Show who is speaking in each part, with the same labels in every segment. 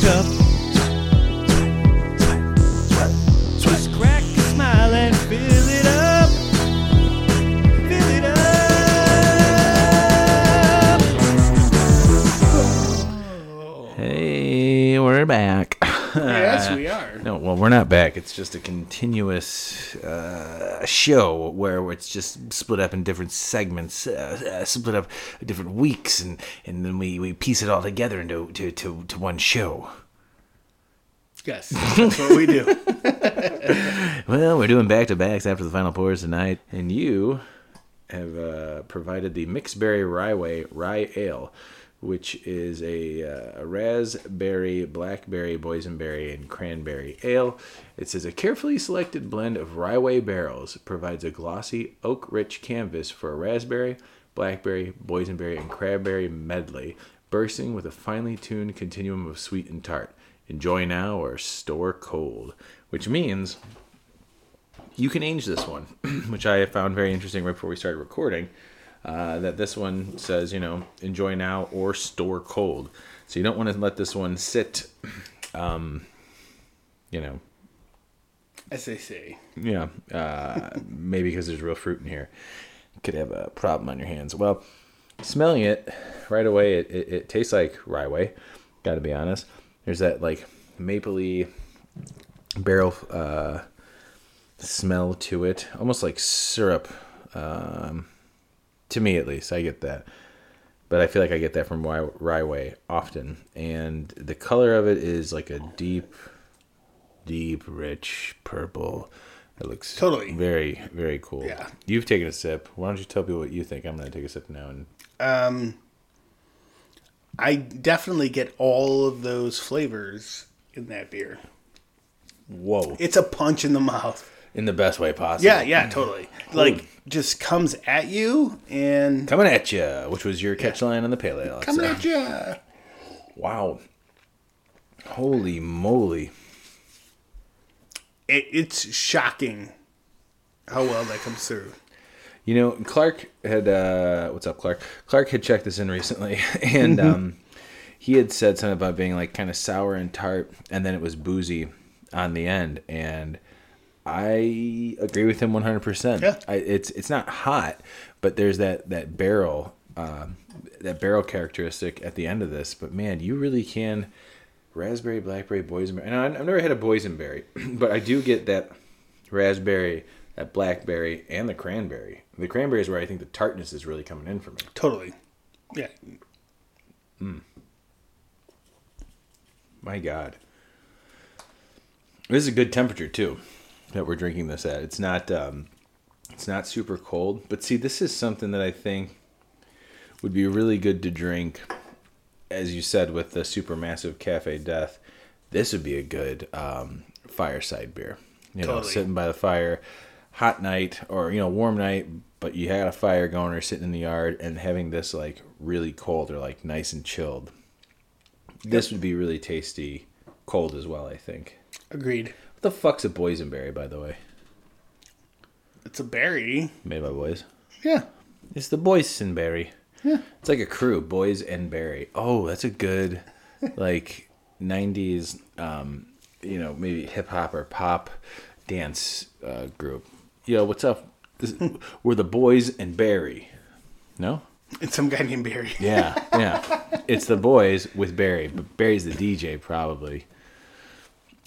Speaker 1: cup.
Speaker 2: yes, we are.
Speaker 3: No, well, we're not back. It's just a continuous uh, show where it's just split up in different segments, uh, uh, split up different weeks, and, and then we, we piece it all together into to, to, to one show.
Speaker 2: Yes, that's what we do.
Speaker 3: Well, we're doing back to backs after the final pours tonight, and you have uh, provided the Mixberry Rye Rye Ale, which is a, uh, a raspberry, blackberry, boysenberry, and cranberry ale. It says a carefully selected blend of Rye barrels provides a glossy, oak-rich canvas for a raspberry, blackberry, boysenberry, and cranberry medley, bursting with a finely tuned continuum of sweet and tart. Enjoy now or store cold, which means you can age this one, which I found very interesting right before we started recording. Uh, that this one says, you know, enjoy now or store cold. So you don't want to let this one sit, um, you know,
Speaker 2: As they say.
Speaker 3: yeah, uh, maybe because there's real fruit in here. Could have a problem on your hands. Well, smelling it right away, it, it, it tastes like rye. Got to be honest. There's that like mapley barrel uh, smell to it, almost like syrup. Um, to me, at least, I get that. But I feel like I get that from rye, rye often, and the color of it is like a deep, deep, rich purple. It looks
Speaker 2: Totally.
Speaker 3: very, very cool.
Speaker 2: Yeah.
Speaker 3: You've taken a sip. Why don't you tell people what you think? I'm gonna take a sip now. And
Speaker 2: Um, I definitely get all of those flavors in that beer.
Speaker 3: whoa,
Speaker 2: It's a punch in the mouth.
Speaker 3: In the best way possible.
Speaker 2: Yeah, yeah, totally. Like just comes at you and
Speaker 3: Coming at you, which was your catch line on the pale ale.
Speaker 2: coming at you.
Speaker 3: Wow. Holy moly.
Speaker 2: It, it's shocking how well that comes through.
Speaker 3: You know, Clark had uh what's up, Clark? Clark had checked this in recently and um he had said something about being like kind of sour and tart and then it was boozy on the end and I agree with him 100%.
Speaker 2: Yeah.
Speaker 3: I, it's it's not hot, but there's that that barrel um that barrel characteristic at the end of this, but man, you really can raspberry, blackberry, boysenberry. And I- I've never had a boysenberry, but I do get that raspberry, that blackberry, and the cranberry. The cranberry is where I think the tartness is really coming in for me.
Speaker 2: Totally. Yeah.
Speaker 3: My God, this is a good temperature too that we're drinking this at. It's not um, it's not super cold, but see, this is something that I think would be really good to drink, as you said with the supermassive Cafe Death. This would be a good um, fireside beer. You know,
Speaker 2: Totally.
Speaker 3: sitting by the fire, hot night or you know warm night, but you had a fire going or sitting in the yard and having this like really cold or like nice and chilled. This would be really tasty, cold as well. I think.
Speaker 2: Agreed.
Speaker 3: What the fuck's a boysenberry, by the way?
Speaker 2: It's a berry.
Speaker 3: Made by boys.
Speaker 2: Yeah.
Speaker 3: It's the boysenberry.
Speaker 2: Yeah.
Speaker 3: It's like a crew, boys and berry. Oh, that's a good, like, '90s, um, you know, maybe hip hop or pop dance uh, group. Yo, what's up? This, we're the boys and Barry. No.
Speaker 2: It's some guy named Barry.
Speaker 3: Yeah, yeah. it's the boys with Barry, but Barry's the DJ probably.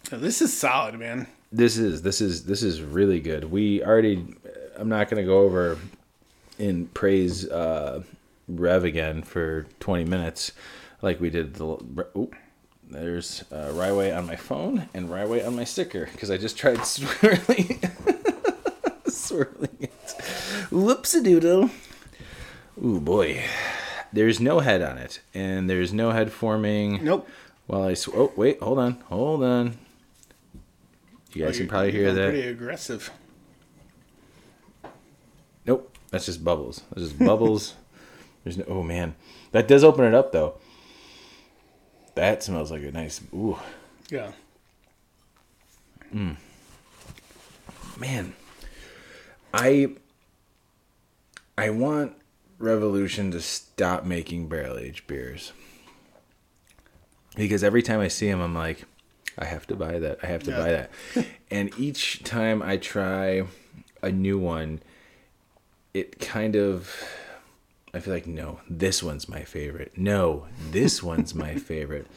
Speaker 2: This is solid, man.
Speaker 3: This is this is this is really good. We already. I'm not gonna go over in praise uh, Rev again for 20 minutes, like we did the. Oh, there's uh, Ryeway on my phone and Ryeway on my sticker because I just tried swirling, swirling it. Whoops a doodle. Ooh boy, there's no head on it, and there's no head forming.
Speaker 2: Nope.
Speaker 3: While I sw- oh wait, hold on, hold on. You guys
Speaker 2: Oh,
Speaker 3: can probably hear that.
Speaker 2: Pretty aggressive.
Speaker 3: Nope, that's just bubbles. That's just bubbles. There's no. Oh man, that does open it up though. That smells like a nice. Ooh,
Speaker 2: Yeah. Mm.
Speaker 3: man. I. I want Revolution to stop making barrel aged beers. because every time I see them, I'm like, I have to buy that. I have to
Speaker 2: Yeah.
Speaker 3: buy that. and each time I try a new one, it kind of I feel like no, this one's my favorite. No, this one's my favorite.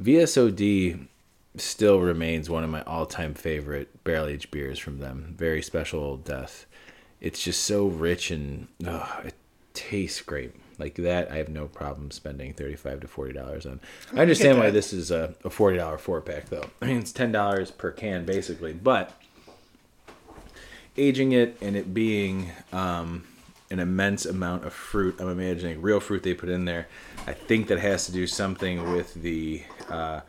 Speaker 3: VSOD still remains one of my all-time favorite barrel aged beers from them. Very special Old death. It's just so rich and oh, it tastes great. Like that, I have no problem spending thirty-five to forty dollars on. I understand why this is a, a forty dollar four pack, though. I mean, it's ten dollars per can basically, but aging it and it being um, an immense amount of fruit. I'm imagining real fruit they put in there. I think that has to do something with the, uh,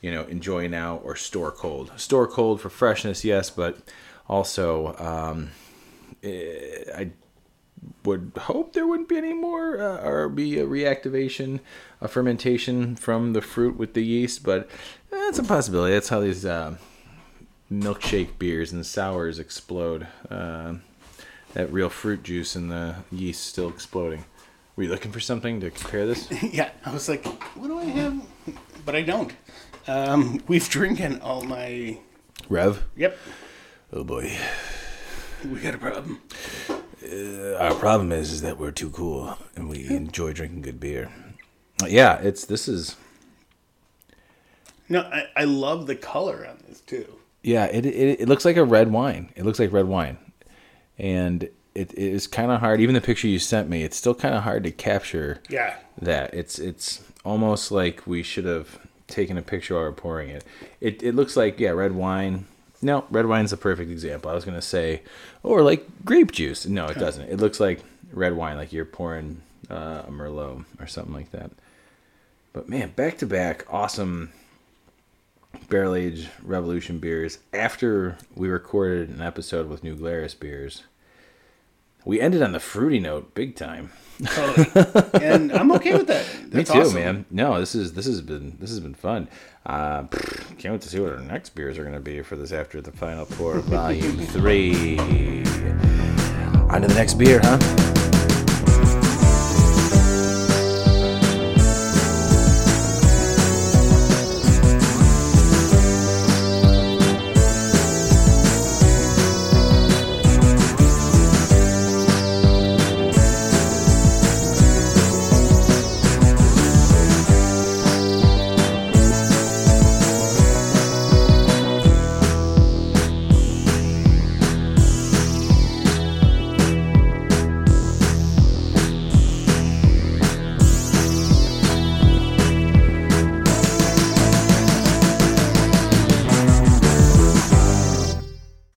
Speaker 3: you know, enjoy now or store cold. Store cold for freshness, yes, but also um, eh, I would hope there wouldn't be any more uh, or be a reactivation, a fermentation from the fruit with the yeast, but that's a possibility. That's how these. Uh, milkshake beers and sours explode. Uh, that real fruit juice and the yeast still exploding. Were you looking for something to compare this?
Speaker 2: yeah, I was like, what do I have? But I don't. Um, we've drinking all my.
Speaker 3: Rev?
Speaker 2: Yep,
Speaker 3: Oh boy.
Speaker 2: we got a problem.
Speaker 3: Uh, our problem is, is that we're too cool and we hmm. enjoy drinking good beer. Yeah, it's this is
Speaker 2: No, I, I love the color on this too.
Speaker 3: yeah, it, it it looks like a red wine. It looks like red wine. And it, it is kind of hard even the picture you sent me, it's still kind of hard to capture
Speaker 2: Yeah,
Speaker 3: that. It's it's almost like we should have taken a picture while we're pouring it. It it looks like yeah, red wine. No, red wine's the perfect example. I was gonna say, or like grape juice. No, it doesn't. It looks like red wine, like you're pouring uh, a merlot or something like that. But man, back to back, awesome barrel age revolution beers. After we recorded an episode with New Glarus beers, we ended on the fruity note, big time.
Speaker 2: totally. and I'm okay with that. That's
Speaker 3: Me too,
Speaker 2: awesome.
Speaker 3: man. No, this is this has been this has been fun. Uh, can't wait to see what our next beers are going to be for this after the final pour, volume three. On to the next beer, huh?